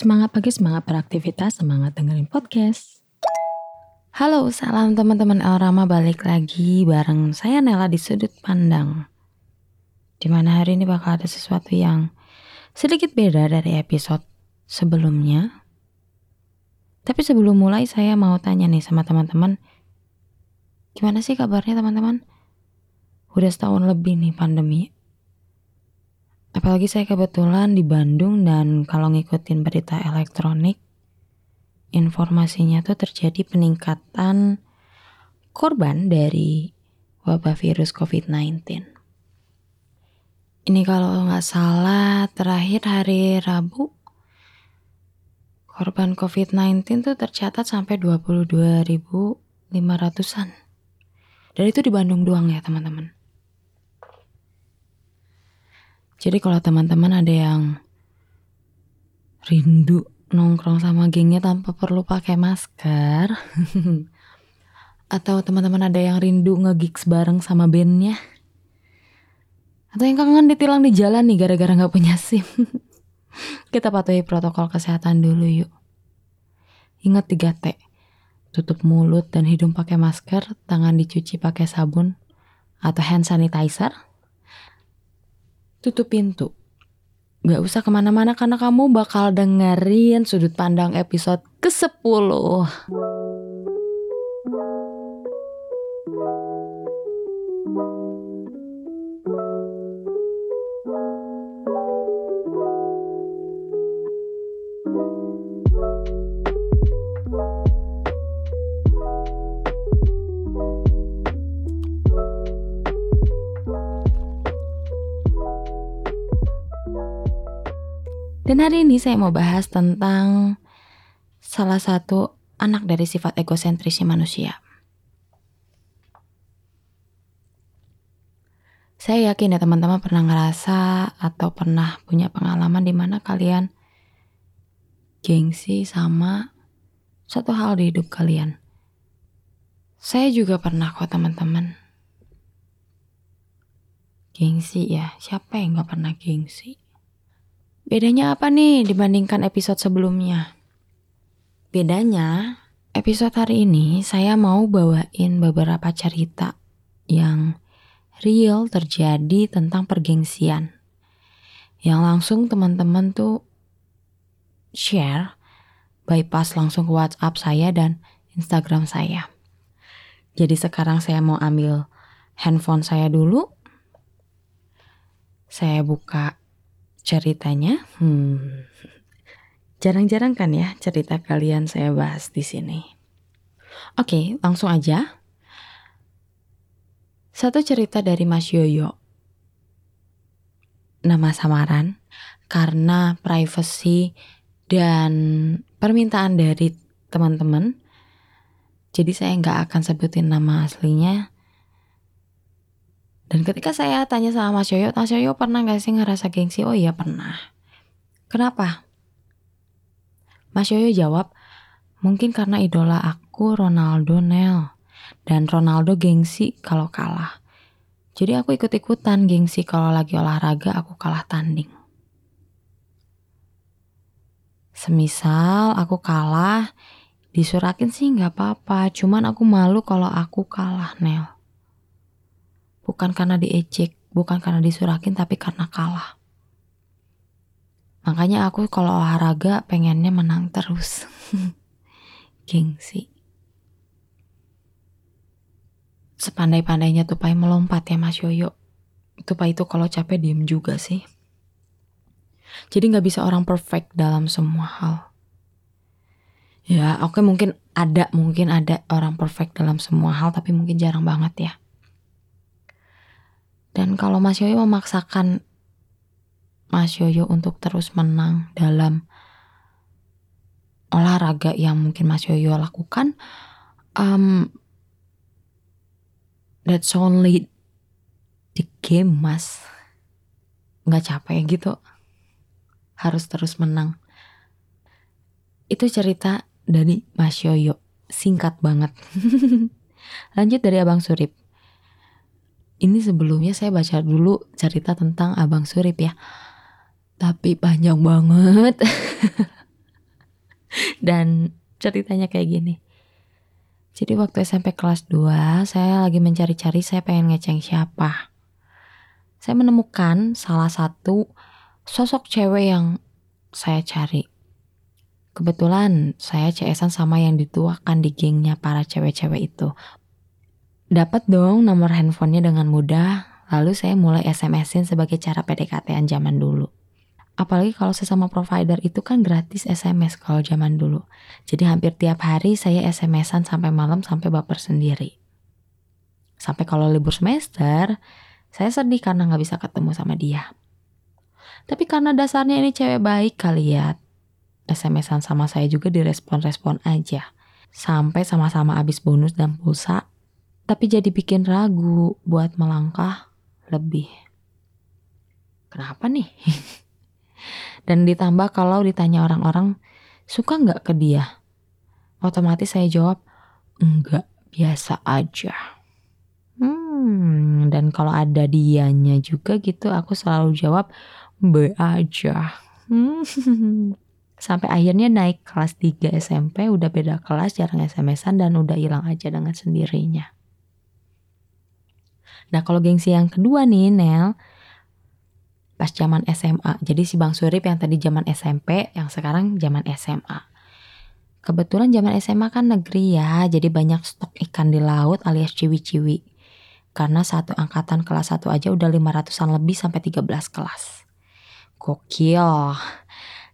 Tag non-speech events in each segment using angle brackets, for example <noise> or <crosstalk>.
Semangat pagi, semangat beraktivitas, semangat dengerin podcast. Halo, salam teman-teman El Rama balik lagi bareng saya Nela di sudut pandang. Di mana hari ini bakal ada sesuatu yang sedikit beda dari episode sebelumnya. Tapi sebelum mulai saya mau tanya nih sama teman-teman, gimana sih kabarnya teman-teman? Udah setahun lebih nih pandemi. Apalagi saya kebetulan di Bandung dan kalau ngikutin berita elektronik, informasinya tuh terjadi peningkatan korban dari wabah virus COVID-19. Ini kalau nggak salah terakhir hari Rabu, korban COVID-19 tuh tercatat sampai 22.500-an. Dan itu di Bandung doang ya teman-teman. Jadi kalau teman-teman ada yang rindu nongkrong sama gengnya tanpa perlu pakai masker, <laughs> atau teman-teman ada yang rindu ngegigs bareng sama bandnya, atau yang kangen ditilang di jalan nih gara-gara nggak punya SIM, <laughs> kita patuhi protokol kesehatan dulu yuk. Ingat 3T, tutup mulut dan hidung pakai masker, tangan dicuci pakai sabun atau hand sanitizer, tutup pintu. Gak usah ke mana-mana karena kamu bakal dengerin sudut pandang episode ke-10. Dan hari ini saya mau bahas tentang salah satu anak dari sifat egosentrisnya manusia. Saya yakin ya teman-teman pernah ngerasa atau pernah punya pengalaman di mana kalian gengsi sama satu hal di hidup kalian. Saya juga pernah kok teman-teman. Gengsi ya, siapa yang gak pernah gengsi? Bedanya apa nih dibandingkan episode sebelumnya? Bedanya, episode hari ini saya mau bawain beberapa cerita yang real terjadi tentang pergengsian. Yang langsung teman-teman tuh share, bypass langsung ke WhatsApp saya dan Instagram saya. Jadi sekarang saya mau ambil handphone saya dulu. Saya buka ceritanya, hmm, jarang-jarang kan ya cerita kalian saya bahas di sini. Oke, langsung aja. Satu cerita dari Mas Yoyo. Nama samaran karena privacy dan permintaan dari teman-teman. Jadi saya nggak akan sebutin nama aslinya dan ketika saya tanya sama Mas Yoyo, Mas Yoyo pernah gak sih ngerasa gengsi? Oh iya pernah. Kenapa? Mas Yoyo jawab, mungkin karena idola aku Ronaldo Nel. Dan Ronaldo gengsi kalau kalah. Jadi aku ikut-ikutan gengsi kalau lagi olahraga aku kalah tanding. Semisal aku kalah, disurakin sih nggak apa-apa. Cuman aku malu kalau aku kalah Nel. Bukan karena diejek, bukan karena disurakin, tapi karena kalah. Makanya aku kalau olahraga pengennya menang terus. <laughs> Gengsi. Sepandai-pandainya tupai melompat ya Mas Yoyo. Tupai itu kalau capek diem juga sih. Jadi nggak bisa orang perfect dalam semua hal. Ya oke okay, mungkin ada, mungkin ada orang perfect dalam semua hal tapi mungkin jarang banget ya. Dan kalau Mas Yoyo memaksakan Mas Yoyo untuk terus menang dalam olahraga yang mungkin Mas Yoyo lakukan, um, that's only the game Mas. Nggak capek gitu. Harus terus menang. Itu cerita dari Mas Yoyo. Singkat banget. <laughs> Lanjut dari Abang Surip ini sebelumnya saya baca dulu cerita tentang Abang Surip ya. Tapi panjang banget. <laughs> Dan ceritanya kayak gini. Jadi waktu SMP kelas 2, saya lagi mencari-cari saya pengen ngeceng siapa. Saya menemukan salah satu sosok cewek yang saya cari. Kebetulan saya CS-an sama yang dituakan di gengnya para cewek-cewek itu. Dapat dong nomor handphonenya dengan mudah, lalu saya mulai SMS-in sebagai cara PDKT-an zaman dulu. Apalagi kalau sesama provider itu kan gratis SMS kalau zaman dulu. Jadi hampir tiap hari saya SMS-an sampai malam sampai baper sendiri. Sampai kalau libur semester, saya sedih karena nggak bisa ketemu sama dia. Tapi karena dasarnya ini cewek baik kali ya, SMS-an sama saya juga direspon-respon aja. Sampai sama-sama habis bonus dan pulsa, tapi jadi bikin ragu buat melangkah lebih. Kenapa nih? <laughs> Dan ditambah kalau ditanya orang-orang suka nggak ke dia, otomatis saya jawab enggak, biasa aja. Hmm, dan kalau ada dianya juga gitu, aku selalu jawab B aja. Hmm. <laughs> Sampai akhirnya naik kelas 3 SMP, udah beda kelas, jarang SMS-an dan udah hilang aja dengan sendirinya. Nah kalau gengsi yang kedua nih Nel, pas zaman SMA. Jadi si Bang Surip yang tadi zaman SMP, yang sekarang zaman SMA. Kebetulan zaman SMA kan negeri ya, jadi banyak stok ikan di laut alias ciwi-ciwi. Karena satu angkatan kelas 1 aja udah 500-an lebih sampai 13 kelas. Gokil.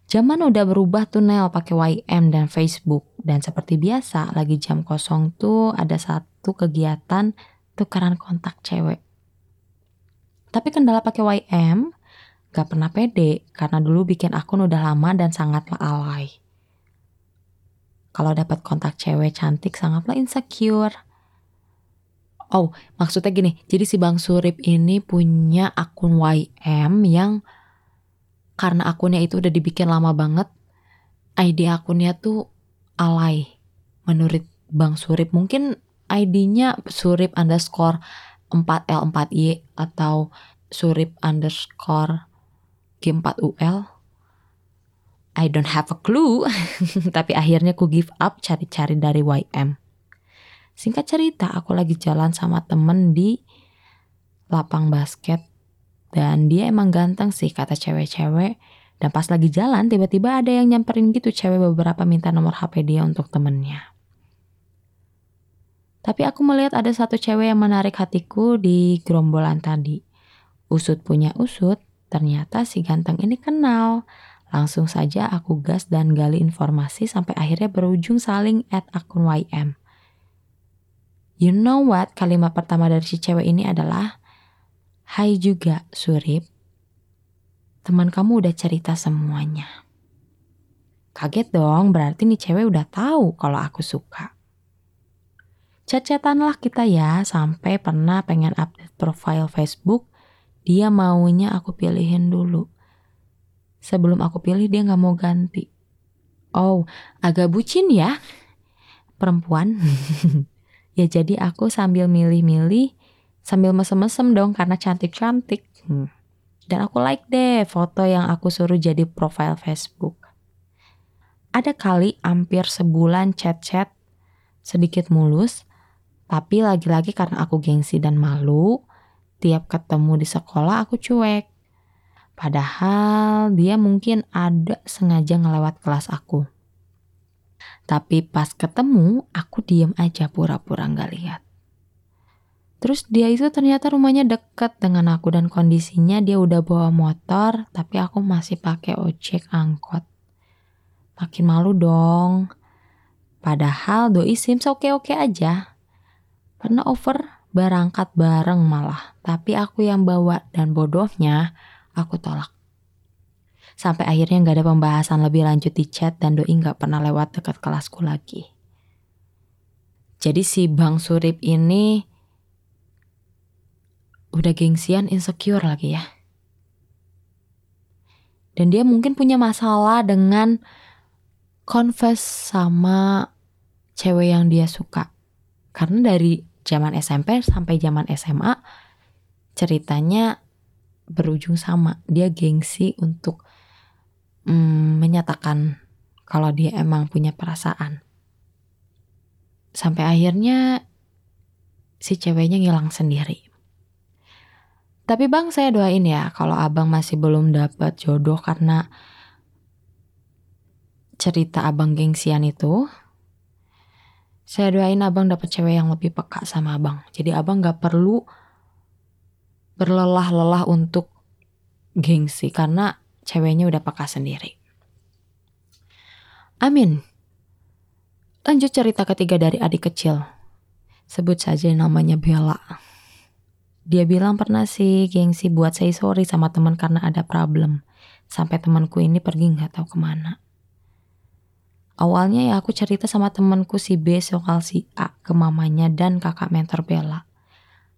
Zaman udah berubah tuh Nel pakai YM dan Facebook. Dan seperti biasa, lagi jam kosong tuh ada satu kegiatan tukeran kontak cewek. Tapi kendala pakai YM gak pernah pede karena dulu bikin akun udah lama dan sangatlah alay. Kalau dapat kontak cewek cantik sangatlah insecure. Oh, maksudnya gini, jadi si Bang Surip ini punya akun YM yang karena akunnya itu udah dibikin lama banget, ID akunnya tuh alay. Menurut Bang Surip mungkin ID-nya surip underscore 4L4Y atau surip underscore G4UL. I don't have a clue. <laughs> Tapi akhirnya ku give up cari-cari dari YM. Singkat cerita, aku lagi jalan sama temen di lapang basket. Dan dia emang ganteng sih kata cewek-cewek. Dan pas lagi jalan tiba-tiba ada yang nyamperin gitu cewek beberapa minta nomor HP dia untuk temennya. Tapi aku melihat ada satu cewek yang menarik hatiku di gerombolan tadi. Usut punya usut, ternyata si ganteng ini kenal. Langsung saja aku gas dan gali informasi sampai akhirnya berujung saling add akun YM. You know what? Kalimat pertama dari si cewek ini adalah Hai juga, Surip. Teman kamu udah cerita semuanya. Kaget dong, berarti nih cewek udah tahu kalau aku suka. Cecetanlah kita ya, sampai pernah pengen update profile Facebook, dia maunya aku pilihin dulu. Sebelum aku pilih dia nggak mau ganti. Oh, agak bucin ya, perempuan. <laughs> ya jadi aku sambil milih-milih, sambil mesem-mesem dong karena cantik-cantik. Hmm. Dan aku like deh foto yang aku suruh jadi profile Facebook. Ada kali hampir sebulan chat-chat sedikit mulus, tapi lagi-lagi karena aku gengsi dan malu, tiap ketemu di sekolah aku cuek. Padahal dia mungkin ada sengaja ngelewat kelas aku. Tapi pas ketemu, aku diem aja pura-pura nggak lihat. Terus dia itu ternyata rumahnya deket dengan aku dan kondisinya dia udah bawa motor, tapi aku masih pakai ojek angkot. Makin malu dong. Padahal doi Sims oke-oke aja. Pernah over berangkat bareng malah, tapi aku yang bawa dan bodohnya aku tolak. Sampai akhirnya gak ada pembahasan lebih lanjut di chat dan doi gak pernah lewat dekat kelasku lagi. Jadi si Bang Surip ini udah gengsian insecure lagi ya. Dan dia mungkin punya masalah dengan confess sama cewek yang dia suka. Karena dari zaman SMP sampai zaman SMA ceritanya berujung sama. Dia gengsi untuk mm, menyatakan kalau dia emang punya perasaan. Sampai akhirnya si ceweknya ngilang sendiri. Tapi bang saya doain ya kalau abang masih belum dapat jodoh karena cerita abang gengsian itu. Saya doain abang dapat cewek yang lebih peka sama abang. Jadi abang gak perlu berlelah-lelah untuk gengsi karena ceweknya udah peka sendiri. Amin. Lanjut cerita ketiga dari adik kecil. Sebut saja namanya Bella. Dia bilang pernah sih gengsi buat say sorry sama teman karena ada problem. Sampai temanku ini pergi nggak tahu ke mana. Awalnya ya aku cerita sama temanku si B soal si A ke mamanya dan kakak mentor Bella.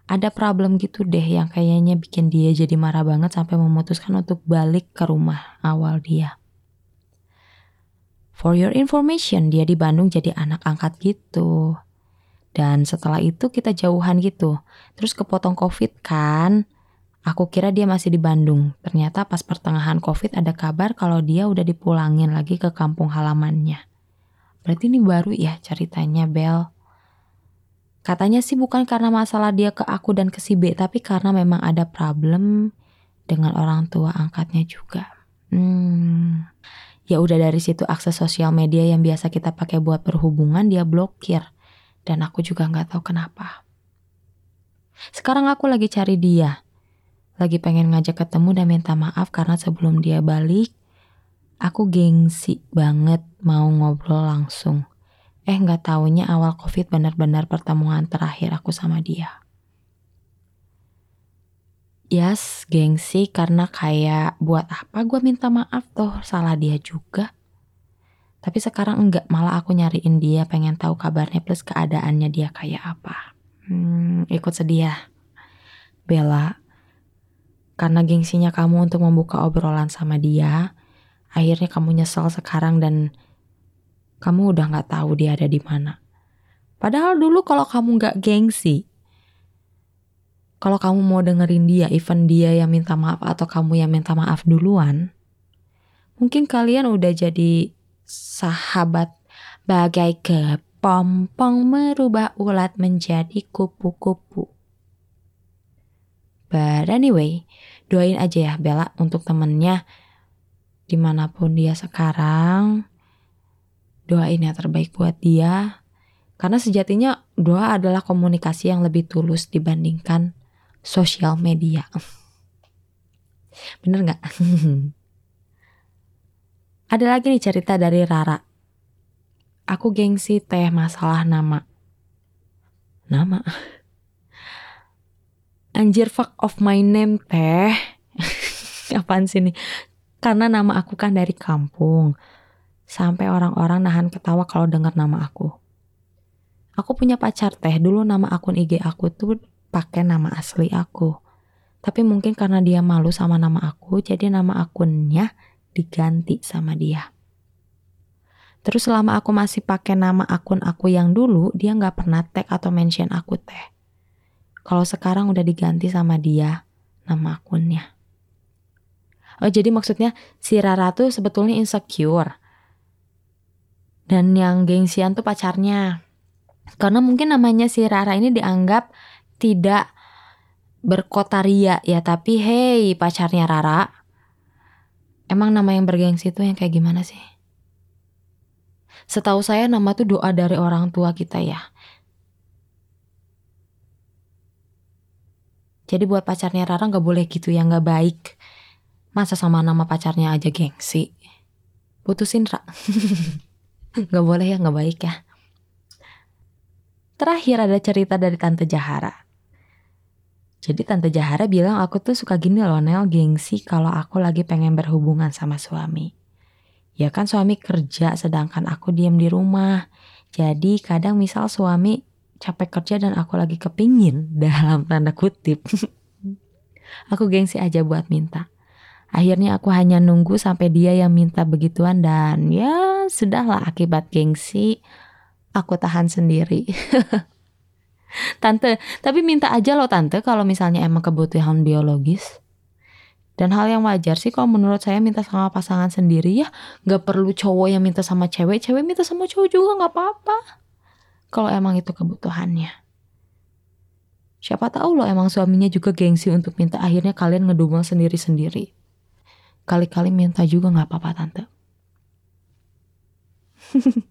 Ada problem gitu deh yang kayaknya bikin dia jadi marah banget sampai memutuskan untuk balik ke rumah awal dia. For your information, dia di Bandung jadi anak angkat gitu. Dan setelah itu kita jauhan gitu. Terus kepotong covid kan. Aku kira dia masih di Bandung. Ternyata pas pertengahan covid ada kabar kalau dia udah dipulangin lagi ke kampung halamannya. Berarti ini baru ya ceritanya Bel. Katanya sih bukan karena masalah dia ke aku dan ke si B, tapi karena memang ada problem dengan orang tua angkatnya juga. Hmm, ya udah dari situ akses sosial media yang biasa kita pakai buat berhubungan dia blokir dan aku juga nggak tahu kenapa. Sekarang aku lagi cari dia. Lagi pengen ngajak ketemu dan minta maaf karena sebelum dia balik, aku gengsi banget mau ngobrol langsung. Eh nggak taunya awal covid benar-benar pertemuan terakhir aku sama dia. Yes, gengsi karena kayak buat apa gue minta maaf tuh salah dia juga. Tapi sekarang enggak, malah aku nyariin dia pengen tahu kabarnya plus keadaannya dia kayak apa. Hmm, ikut sedih ya. Bella, karena gengsinya kamu untuk membuka obrolan sama dia, akhirnya kamu nyesel sekarang dan kamu udah nggak tahu dia ada di mana. Padahal dulu kalau kamu nggak gengsi, kalau kamu mau dengerin dia, even dia yang minta maaf atau kamu yang minta maaf duluan, mungkin kalian udah jadi sahabat bagai kepompong merubah ulat menjadi kupu-kupu. But anyway, doain aja ya Bella untuk temennya di mana pun dia sekarang. Doain yang terbaik buat dia. Karena sejatinya doa adalah komunikasi yang lebih tulus dibandingkan sosial media. Bener gak? <laughs> Ada lagi nih cerita dari Rara. Aku gengsi teh masalah nama. Nama? <laughs> Anjir fuck of my name teh. <laughs> Apaan sih nih? Karena nama aku kan dari kampung. Sampai orang-orang nahan ketawa kalau dengar nama aku. Aku punya pacar teh. Dulu nama akun IG aku tuh pakai nama asli aku. Tapi mungkin karena dia malu sama nama aku, jadi nama akunnya diganti sama dia. Terus selama aku masih pakai nama akun aku yang dulu, dia nggak pernah tag atau mention aku teh. Kalau sekarang udah diganti sama dia nama akunnya. Oh jadi maksudnya si Rara tuh sebetulnya insecure. Dan yang gengsian tuh pacarnya. Karena mungkin namanya si Rara ini dianggap tidak berkotaria ya tapi hey pacarnya Rara Emang nama yang bergengsi itu yang kayak gimana sih? Setahu saya nama tuh doa dari orang tua kita ya. Jadi buat pacarnya Rara gak boleh gitu ya gak baik. Masa sama nama pacarnya aja gengsi? Putusin Ra. <laughs> gak boleh ya gak baik ya. Terakhir ada cerita dari Tante Jahara. Jadi Tante Jahara bilang aku tuh suka gini loh Nel gengsi kalau aku lagi pengen berhubungan sama suami. Ya kan suami kerja sedangkan aku diem di rumah. Jadi kadang misal suami capek kerja dan aku lagi kepingin <laughs> dalam tanda kutip. aku gengsi aja buat minta. Akhirnya aku hanya nunggu sampai dia yang minta begituan dan ya sudahlah akibat gengsi aku tahan sendiri. <laughs> Tante, tapi minta aja loh tante kalau misalnya emang kebutuhan biologis. Dan hal yang wajar sih kalau menurut saya minta sama pasangan sendiri ya nggak perlu cowok yang minta sama cewek, cewek minta sama cowok juga nggak apa-apa. Kalau emang itu kebutuhannya. Siapa tahu loh emang suaminya juga gengsi untuk minta akhirnya kalian ngedumel sendiri-sendiri. Kali-kali minta juga nggak apa-apa tante. <laughs>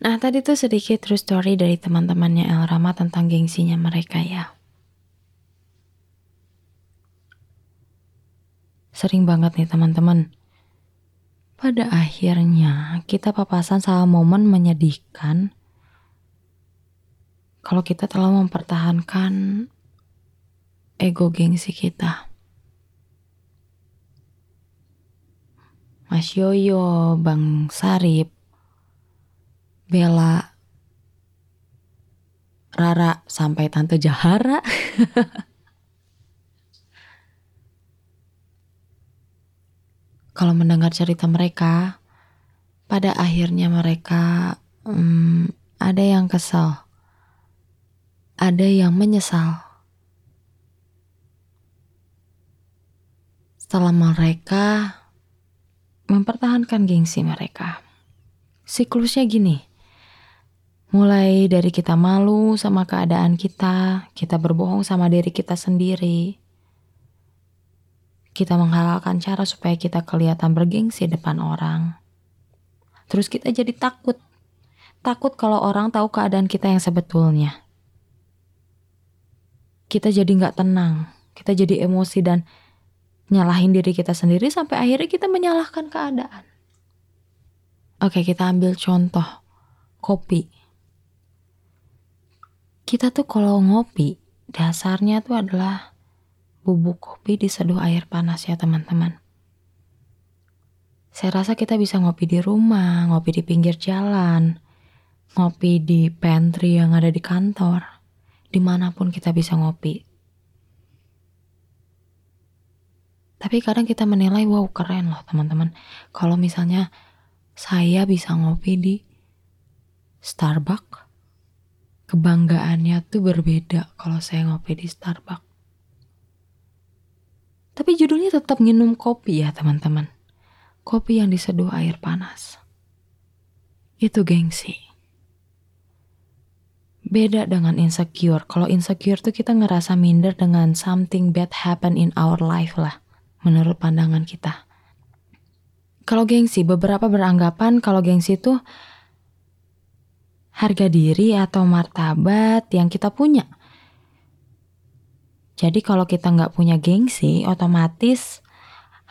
nah tadi tuh sedikit true story dari teman-temannya El Rama tentang gengsinya mereka ya. Sering banget nih teman-teman. Pada akhirnya kita papasan sama momen menyedihkan kalau kita terlalu mempertahankan ego gengsi kita. Mas Yoyo, Bang Sarip, Bella, Rara, sampai Tante Jahara. <laughs> kalau mendengar cerita mereka, pada akhirnya mereka hmm, ada yang kesal, ada yang menyesal. Setelah mereka mempertahankan gengsi mereka, siklusnya gini. Mulai dari kita malu sama keadaan kita, kita berbohong sama diri kita sendiri, kita menghalalkan cara supaya kita kelihatan bergengsi depan orang. Terus kita jadi takut. Takut kalau orang tahu keadaan kita yang sebetulnya. Kita jadi nggak tenang. Kita jadi emosi dan nyalahin diri kita sendiri sampai akhirnya kita menyalahkan keadaan. Oke, kita ambil contoh kopi. Kita tuh kalau ngopi dasarnya tuh adalah bubuk kopi diseduh air panas ya teman-teman. Saya rasa kita bisa ngopi di rumah, ngopi di pinggir jalan, ngopi di pantry yang ada di kantor, di mana pun kita bisa ngopi. Tapi kadang kita menilai, wow keren loh teman-teman. Kalau misalnya saya bisa ngopi di Starbucks, kebanggaannya tuh berbeda kalau saya ngopi di Starbucks. Tapi judulnya tetap minum kopi ya teman-teman. Kopi yang diseduh air panas. Itu gengsi. Beda dengan insecure. Kalau insecure tuh kita ngerasa minder dengan something bad happen in our life lah. Menurut pandangan kita. Kalau gengsi, beberapa beranggapan kalau gengsi itu harga diri atau martabat yang kita punya jadi kalau kita nggak punya gengsi, otomatis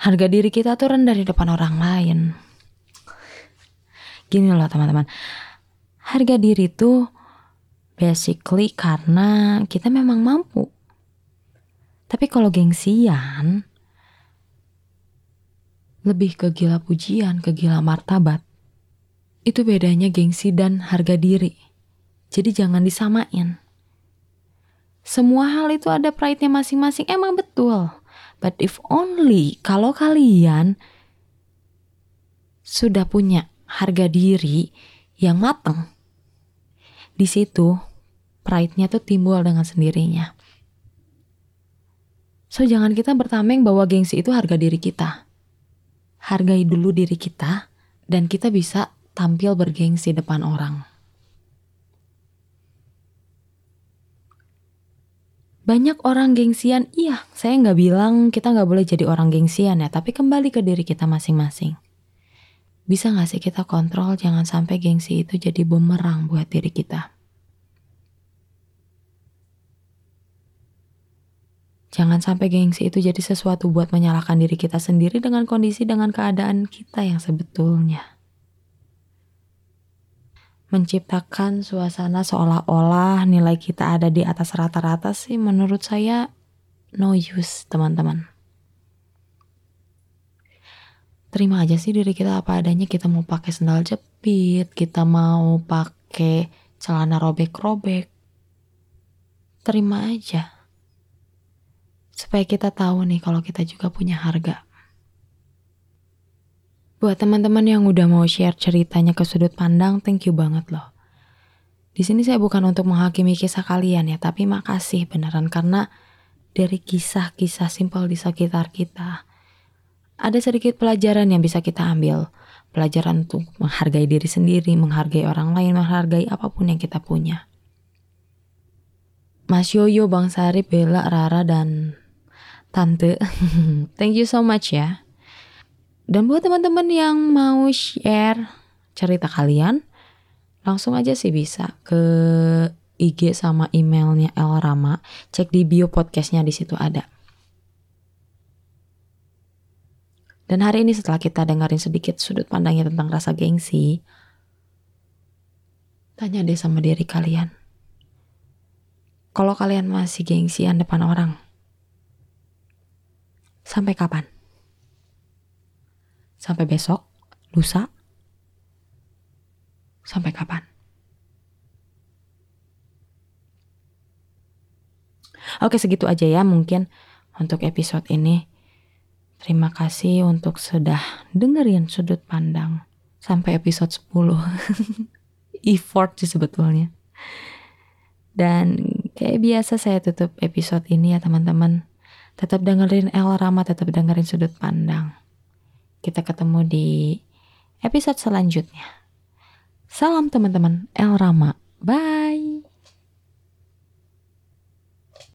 harga diri kita tuh rendah di depan orang lain. Gini loh teman-teman, harga diri tuh basically karena kita memang mampu. Tapi kalau gengsian, lebih ke gila pujian, ke gila martabat. Itu bedanya gengsi dan harga diri. Jadi jangan disamain. Semua hal itu ada pride-nya masing-masing. Emang betul. But if only kalau kalian sudah punya harga diri yang mateng, di situ pride-nya tuh timbul dengan sendirinya. So jangan kita bertameng bahwa gengsi itu harga diri kita. Hargai dulu diri kita dan kita bisa tampil bergengsi depan orang. Banyak orang gengsian, iya saya nggak bilang kita nggak boleh jadi orang gengsian ya, tapi kembali ke diri kita masing-masing. Bisa nggak sih kita kontrol jangan sampai gengsi itu jadi bumerang buat diri kita. Jangan sampai gengsi itu jadi sesuatu buat menyalahkan diri kita sendiri dengan kondisi dengan keadaan kita yang sebetulnya menciptakan suasana seolah-olah nilai kita ada di atas rata-rata sih menurut saya no use teman-teman. Terima aja sih diri kita apa adanya kita mau pakai sendal jepit, kita mau pakai celana robek-robek. Terima aja. Supaya kita tahu nih kalau kita juga punya harga. Buat teman-teman yang udah mau share ceritanya ke sudut pandang, thank you banget loh. Di sini saya bukan untuk menghakimi kisah kalian ya, tapi makasih beneran karena dari kisah-kisah simpel di sekitar kita. Ada sedikit pelajaran yang bisa kita ambil. Pelajaran untuk menghargai diri sendiri, menghargai orang lain, menghargai apa pun yang kita punya. Mas Yoyo, Bang Sari, Bella, Rara, dan Tante. <laughs> Thank you so much ya. Dan buat teman-teman yang mau share cerita kalian, langsung aja sih bisa ke IG sama emailnya El Rama. Cek di bio podcastnya di situ ada. Dan hari ini setelah kita dengerin sedikit sudut pandangnya tentang rasa gengsi, tanya deh sama diri kalian. Kalau kalian masih gengsian depan orang, sampai kapan? Sampai besok? Lusa? Sampai kapan? Oke segitu aja ya mungkin untuk episode ini. Terima kasih untuk sudah dengerin sudut pandang sampai episode 10. <laughs> Effort sih sebetulnya. Dan kayak biasa saya tutup episode ini ya teman-teman. Tetap dengerin El Rama, tetap dengerin sudut pandang. Kita ketemu di episode selanjutnya. Salam teman-teman El Rama. Bye.